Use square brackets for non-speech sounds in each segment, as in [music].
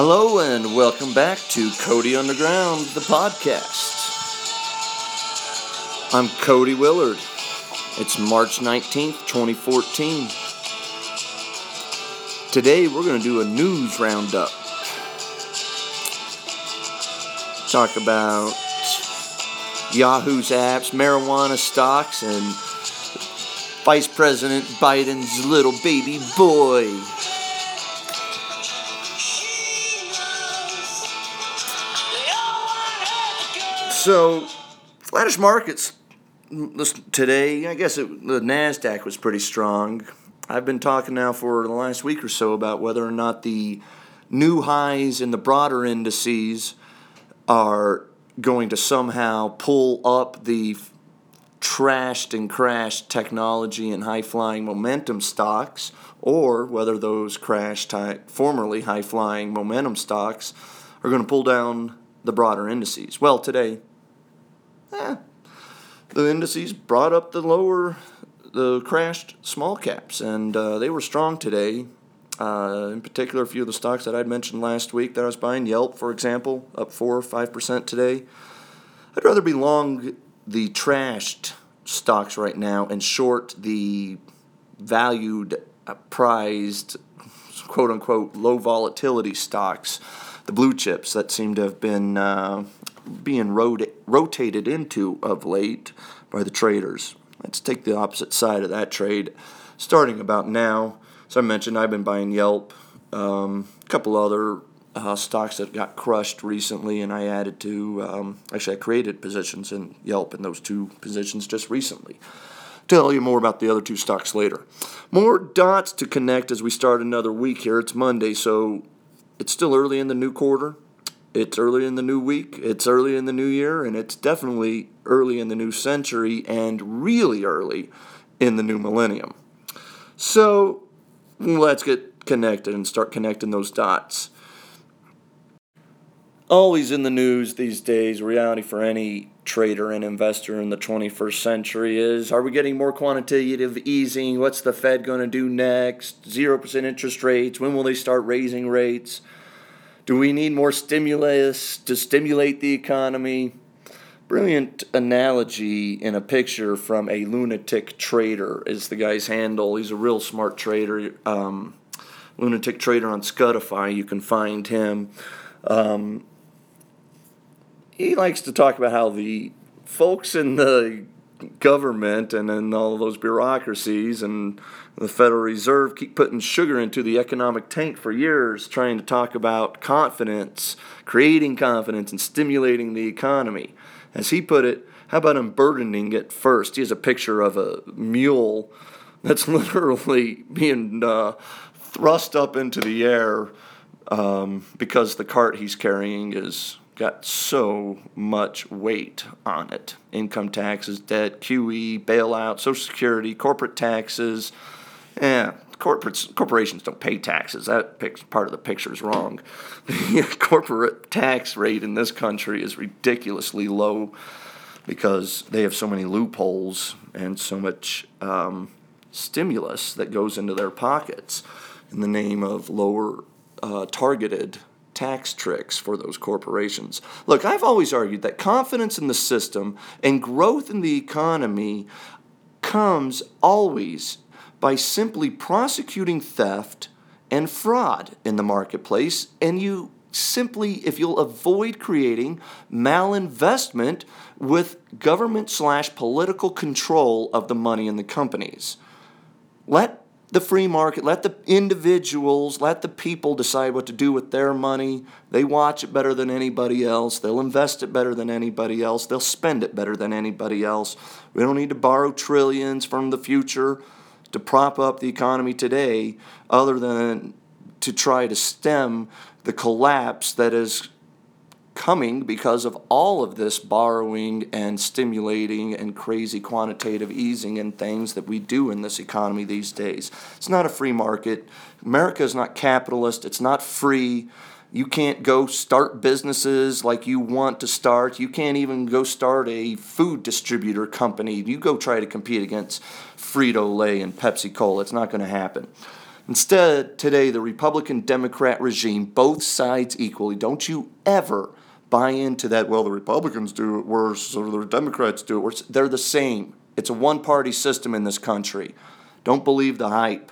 Hello and welcome back to Cody Underground, the podcast. I'm Cody Willard. It's March 19th, 2014. Today we're going to do a news roundup. Talk about Yahoo's apps, marijuana stocks, and Vice President Biden's little baby boy. So, flattish markets mm, today. I guess it, the Nasdaq was pretty strong. I've been talking now for the last week or so about whether or not the new highs in the broader indices are going to somehow pull up the trashed and crashed technology and high flying momentum stocks, or whether those crashed high, formerly high flying momentum stocks are going to pull down the broader indices. Well, today, eh, the indices brought up the lower, the crashed small caps, and uh, they were strong today. Uh, in particular, a few of the stocks that I'd mentioned last week that I was buying, Yelp, for example, up 4 or 5% today. I'd rather be long the trashed stocks right now and short the valued, uh, prized, quote unquote, low volatility stocks, the blue chips that seem to have been uh, being rot- rotated into of late by the traders. Let's take the opposite side of that trade starting about now. As I mentioned, I've been buying Yelp, um, a couple other uh, stocks that got crushed recently, and I added to, um, actually, I created positions in Yelp in those two positions just recently. Tell you more about the other two stocks later. More dots to connect as we start another week here. It's Monday, so it's still early in the new quarter. It's early in the new week. It's early in the new year, and it's definitely early in the new century and really early in the new millennium. So let's get connected and start connecting those dots. Always in the news these days, reality for any trader and investor in the 21st century is are we getting more quantitative easing? What's the Fed going to do next? 0% interest rates? When will they start raising rates? Do we need more stimulus to stimulate the economy? Brilliant analogy in a picture from a lunatic trader is the guy's handle. He's a real smart trader. Um, lunatic trader on Scutify. You can find him. Um, he likes to talk about how the folks in the government and in all those bureaucracies and the Federal Reserve keep putting sugar into the economic tank for years, trying to talk about confidence, creating confidence, and stimulating the economy. As he put it, how about unburdening it first? He has a picture of a mule that's [laughs] literally being uh, thrust up into the air um, because the cart he's carrying is got so much weight on it income taxes, debt, QE, bailout, Social Security, corporate taxes. Yeah, corporates, corporations don't pay taxes. That part of the picture is wrong. The [laughs] corporate tax rate in this country is ridiculously low because they have so many loopholes and so much um, stimulus that goes into their pockets in the name of lower uh, targeted tax tricks for those corporations. Look, I've always argued that confidence in the system and growth in the economy comes always by simply prosecuting theft and fraud in the marketplace, and you simply, if you'll avoid creating malinvestment with government slash political control of the money in the companies. Let the free market, let the individuals, let the people decide what to do with their money. They watch it better than anybody else. They'll invest it better than anybody else. They'll spend it better than anybody else. We don't need to borrow trillions from the future to prop up the economy today, other than to try to stem the collapse that is coming because of all of this borrowing and stimulating and crazy quantitative easing and things that we do in this economy these days. It's not a free market. America is not capitalist. It's not free. You can't go start businesses like you want to start. You can't even go start a food distributor company. You go try to compete against Frito Lay and Pepsi Cola. It's not going to happen. Instead, today, the Republican Democrat regime, both sides equally, don't you ever buy into that, well, the Republicans do it worse or the Democrats do it worse. They're the same. It's a one party system in this country. Don't believe the hype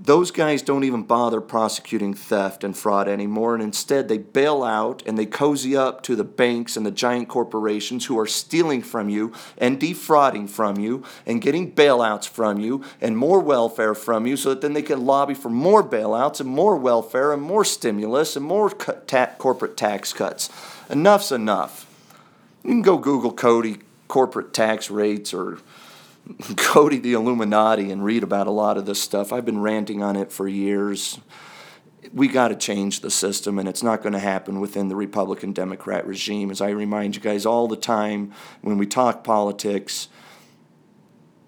those guys don't even bother prosecuting theft and fraud anymore, and instead they bail out and they cozy up to the banks and the giant corporations who are stealing from you and defrauding from you and getting bailouts from you and more welfare from you so that then they can lobby for more bailouts and more welfare and more stimulus and more ta- corporate tax cuts. Enough's enough. You can go Google Cody corporate tax rates or [laughs] Cody the Illuminati and read about a lot of this stuff. I've been ranting on it for years. We got to change the system, and it's not going to happen within the Republican Democrat regime. As I remind you guys all the time when we talk politics,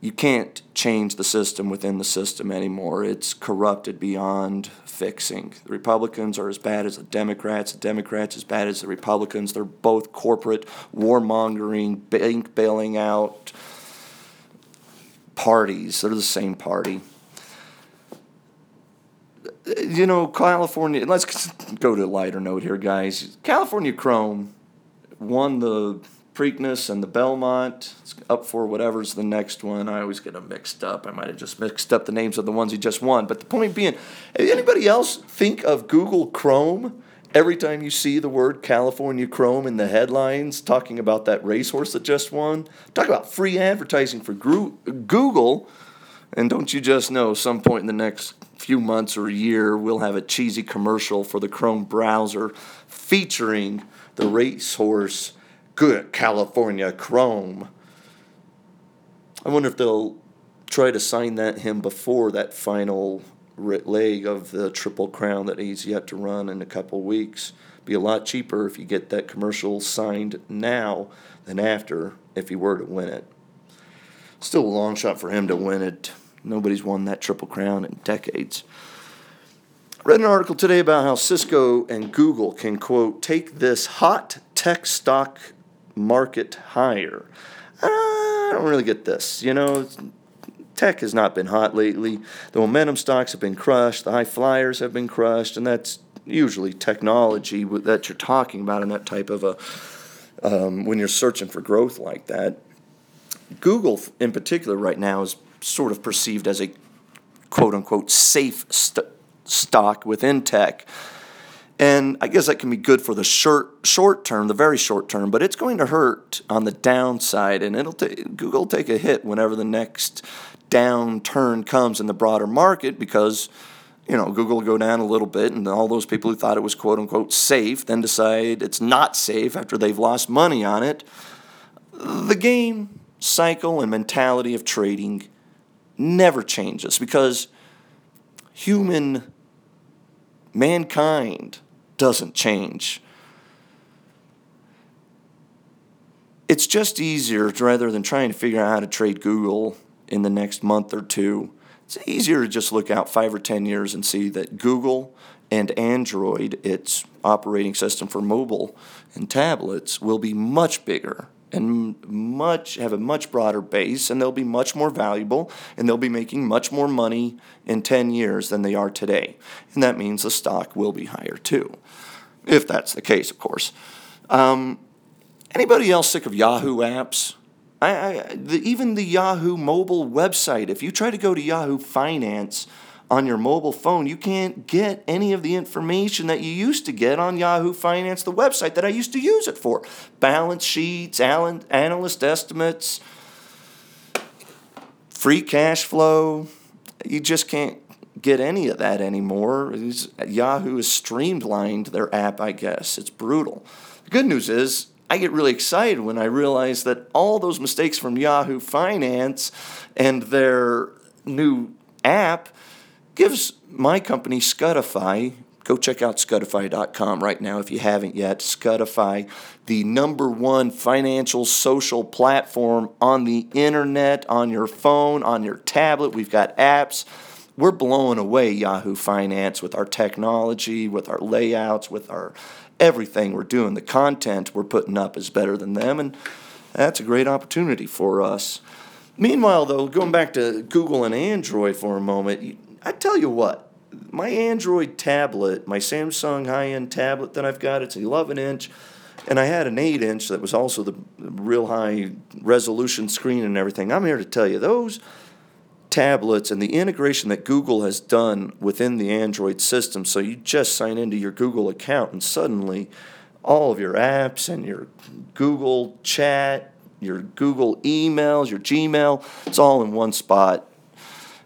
you can't change the system within the system anymore. It's corrupted beyond fixing. The Republicans are as bad as the Democrats, the Democrats as bad as the Republicans. They're both corporate, warmongering, bank bailing out parties. They're the same party. You know, California, let's go to a lighter note here, guys. California Chrome won the Preakness and the Belmont. It's up for whatever's the next one. I always get them mixed up. I might have just mixed up the names of the ones he just won. But the point being, anybody else think of Google Chrome every time you see the word California Chrome in the headlines talking about that racehorse that just won, talk about free advertising for Google. And don't you just know, some point in the next few months or a year, we'll have a cheesy commercial for the Chrome browser featuring the racehorse Good California Chrome. I wonder if they'll try to sign that him before that final leg of the Triple Crown that he's yet to run in a couple weeks. Be a lot cheaper if you get that commercial signed now than after if he were to win it. Still a long shot for him to win it. Nobody's won that Triple Crown in decades. Read an article today about how Cisco and Google can, quote, take this hot tech stock market higher. I don't really get this. You know, Tech has not been hot lately. The momentum stocks have been crushed. The high flyers have been crushed, and that's usually technology that you're talking about in that type of a um, when you're searching for growth like that. Google, in particular, right now is sort of perceived as a quote unquote safe st- stock within tech. And I guess that can be good for the short short term, the very short term, but it's going to hurt on the downside, and it'll take Google take a hit whenever the next downturn comes in the broader market because you know Google will go down a little bit and all those people who thought it was quote unquote safe then decide it's not safe after they've lost money on it. The game cycle and mentality of trading never changes because human mankind doesn't change. It's just easier rather than trying to figure out how to trade Google in the next month or two, it's easier to just look out five or 10 years and see that Google and Android, its operating system for mobile and tablets, will be much bigger and much have a much broader base and they'll be much more valuable and they'll be making much more money in 10 years than they are today. And that means the stock will be higher too. If that's the case, of course. Um, anybody else sick of Yahoo apps? I, I the, even the Yahoo mobile website, if you try to go to Yahoo Finance on your mobile phone, you can't get any of the information that you used to get on Yahoo Finance, the website that I used to use it for. Balance sheets, analyst estimates, free cash flow. You just can't get any of that anymore. Yahoo has streamlined their app, I guess. It's brutal. The good news is I get really excited when I realize that all those mistakes from Yahoo Finance and their new app gives my company Scutify. Go check out Scutify.com right now if you haven't yet. Scutify, the number one financial social platform on the internet, on your phone, on your tablet. We've got apps. We're blowing away Yahoo Finance with our technology, with our layouts, with our everything we're doing. The content we're putting up is better than them, and that's a great opportunity for us. Meanwhile, though, going back to Google and Android for a moment, I tell you what, my Android tablet, my Samsung high end tablet that I've got, it's 11 inch, and I had an 8 inch that was also the real high resolution screen and everything. I'm here to tell you, those tablets and the integration that Google has done within the Android system, so you just sign into your Google account and suddenly all of your apps and your Google chat, your Google emails, your Gmail, it's all in one spot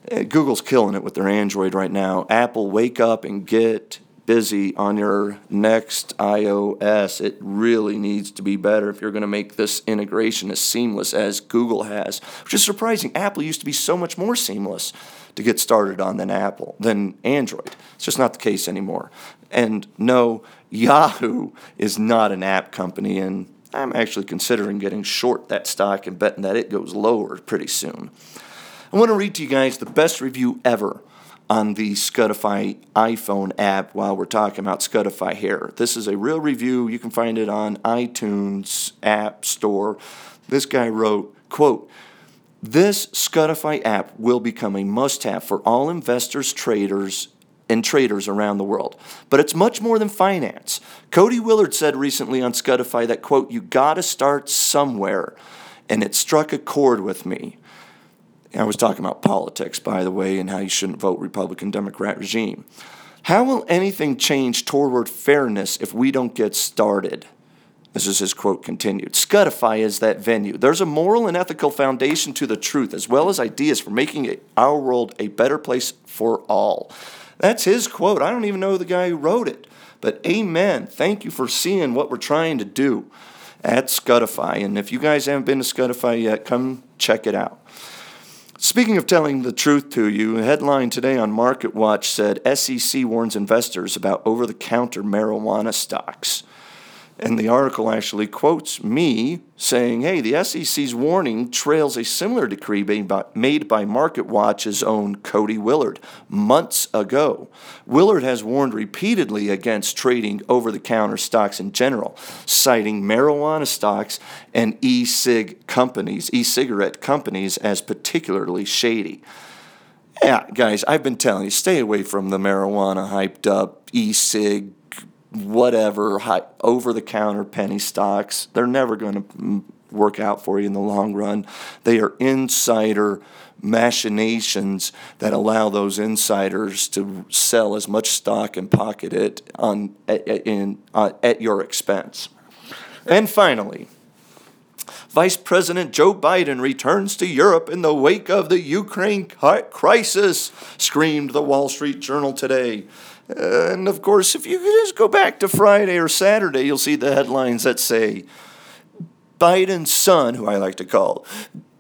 Eh, Google's killing it with their Android right now. Apple, wake up and get busy on your next iOS. It really needs to be better if you're going to make this integration as seamless as Google has, which is surprising. Apple used to be so much more seamless to get started on than Apple, than Android. It's just not the case anymore. And no, Yahoo is not an app company, and I'm actually considering getting short that stock and betting that it goes lower pretty soon. I want to read to you guys the best review ever on the Scutify iPhone app while we're talking about Scutify here. This is a real review. You can find it on iTunes App Store. This guy wrote, quote, this Scutify app will become a must-have for all investors, traders, and traders around the world. But it's much more than finance. Cody Willard said recently on Scutify that, quote, you gotta start somewhere. And it struck a chord with me. I was talking about politics, by the way, and how you shouldn't vote Republican Democrat regime. How will anything change toward fairness if we don't get started? This is his quote continued. Scutify is that venue. There's a moral and ethical foundation to the truth, as well as ideas for making our world a better place for all. That's his quote. I don't even know the guy who wrote it. But amen. Thank you for seeing what we're trying to do at Scutify. And if you guys haven't been to Scutify yet, come check it out. Speaking of telling the truth to you, a headline today on MarketWatch said SEC warns investors about over the counter marijuana stocks. And the article actually quotes me saying, hey, the SEC's warning trails a similar decree made by, made by MarketWatch's own Cody Willard months ago. Willard has warned repeatedly against trading over the counter stocks in general, citing marijuana stocks and e cig companies, e cigarette companies, as particularly shady. Yeah, guys, I've been telling you, stay away from the marijuana hyped up e cig whatever over the counter penny stocks. They're never going to work out for you in the long run. They are insider machinations that allow those insiders to sell as much stock and pocket it on in uh, at your expense. And finally, Vice President Joe Biden returns to Europe in the wake of the Ukraine crisis, screamed the Wall Street Journal today. And of course, if you just go back to Friday or Saturday, you'll see the headlines that say Biden's son, who I like to call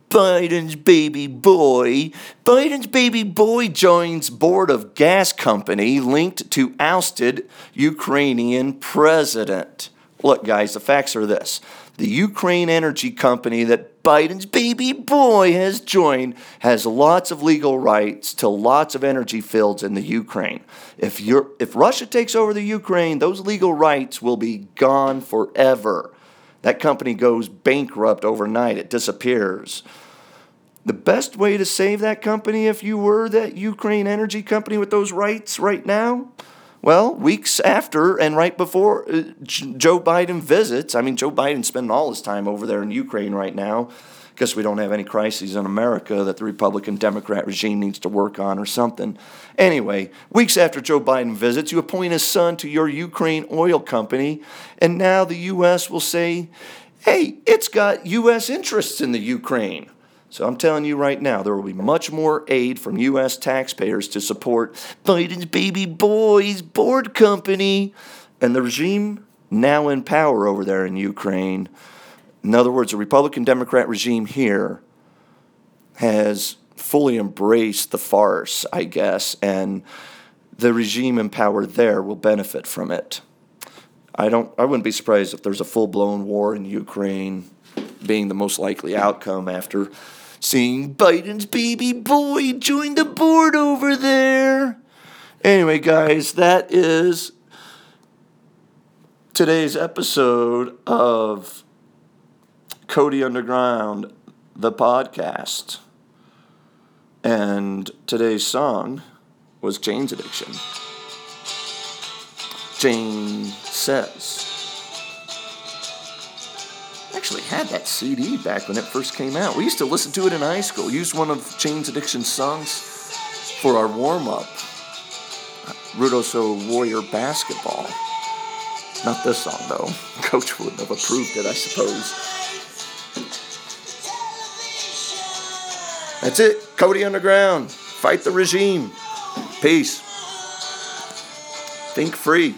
Biden's baby boy. Biden's baby boy joins board of gas company linked to ousted Ukrainian president. Look, guys, the facts are this the Ukraine energy company that Biden's baby boy has joined has lots of legal rights to lots of energy fields in the Ukraine. If, you're, if Russia takes over the Ukraine, those legal rights will be gone forever. That company goes bankrupt overnight, it disappears. The best way to save that company if you were that Ukraine energy company with those rights right now? Well, weeks after and right before uh, Joe Biden visits, I mean, Joe Biden's spending all his time over there in Ukraine right now because we don't have any crises in America that the Republican Democrat regime needs to work on or something. Anyway, weeks after Joe Biden visits, you appoint his son to your Ukraine oil company, and now the U.S. will say, hey, it's got U.S. interests in the Ukraine. So I'm telling you right now, there will be much more aid from U.S. taxpayers to support Biden's baby boy's board company and the regime now in power over there in Ukraine. In other words, the Republican Democrat regime here has fully embraced the farce, I guess, and the regime in power there will benefit from it. I don't I wouldn't be surprised if there's a full-blown war in Ukraine being the most likely outcome after seeing Biden's baby boy join the board over there. Anyway, guys, that is today's episode of Cody Underground, the podcast. And today's song was Jane's addiction. Jane says. Actually had that CD back when it first came out. We used to listen to it in high school. Used one of Jane's Addiction songs for our warm up. Ruidoso Warrior Basketball. Not this song, though. [laughs] Coach wouldn't have approved it, I suppose. That's it. Cody Underground. Fight the regime. Peace. Think free.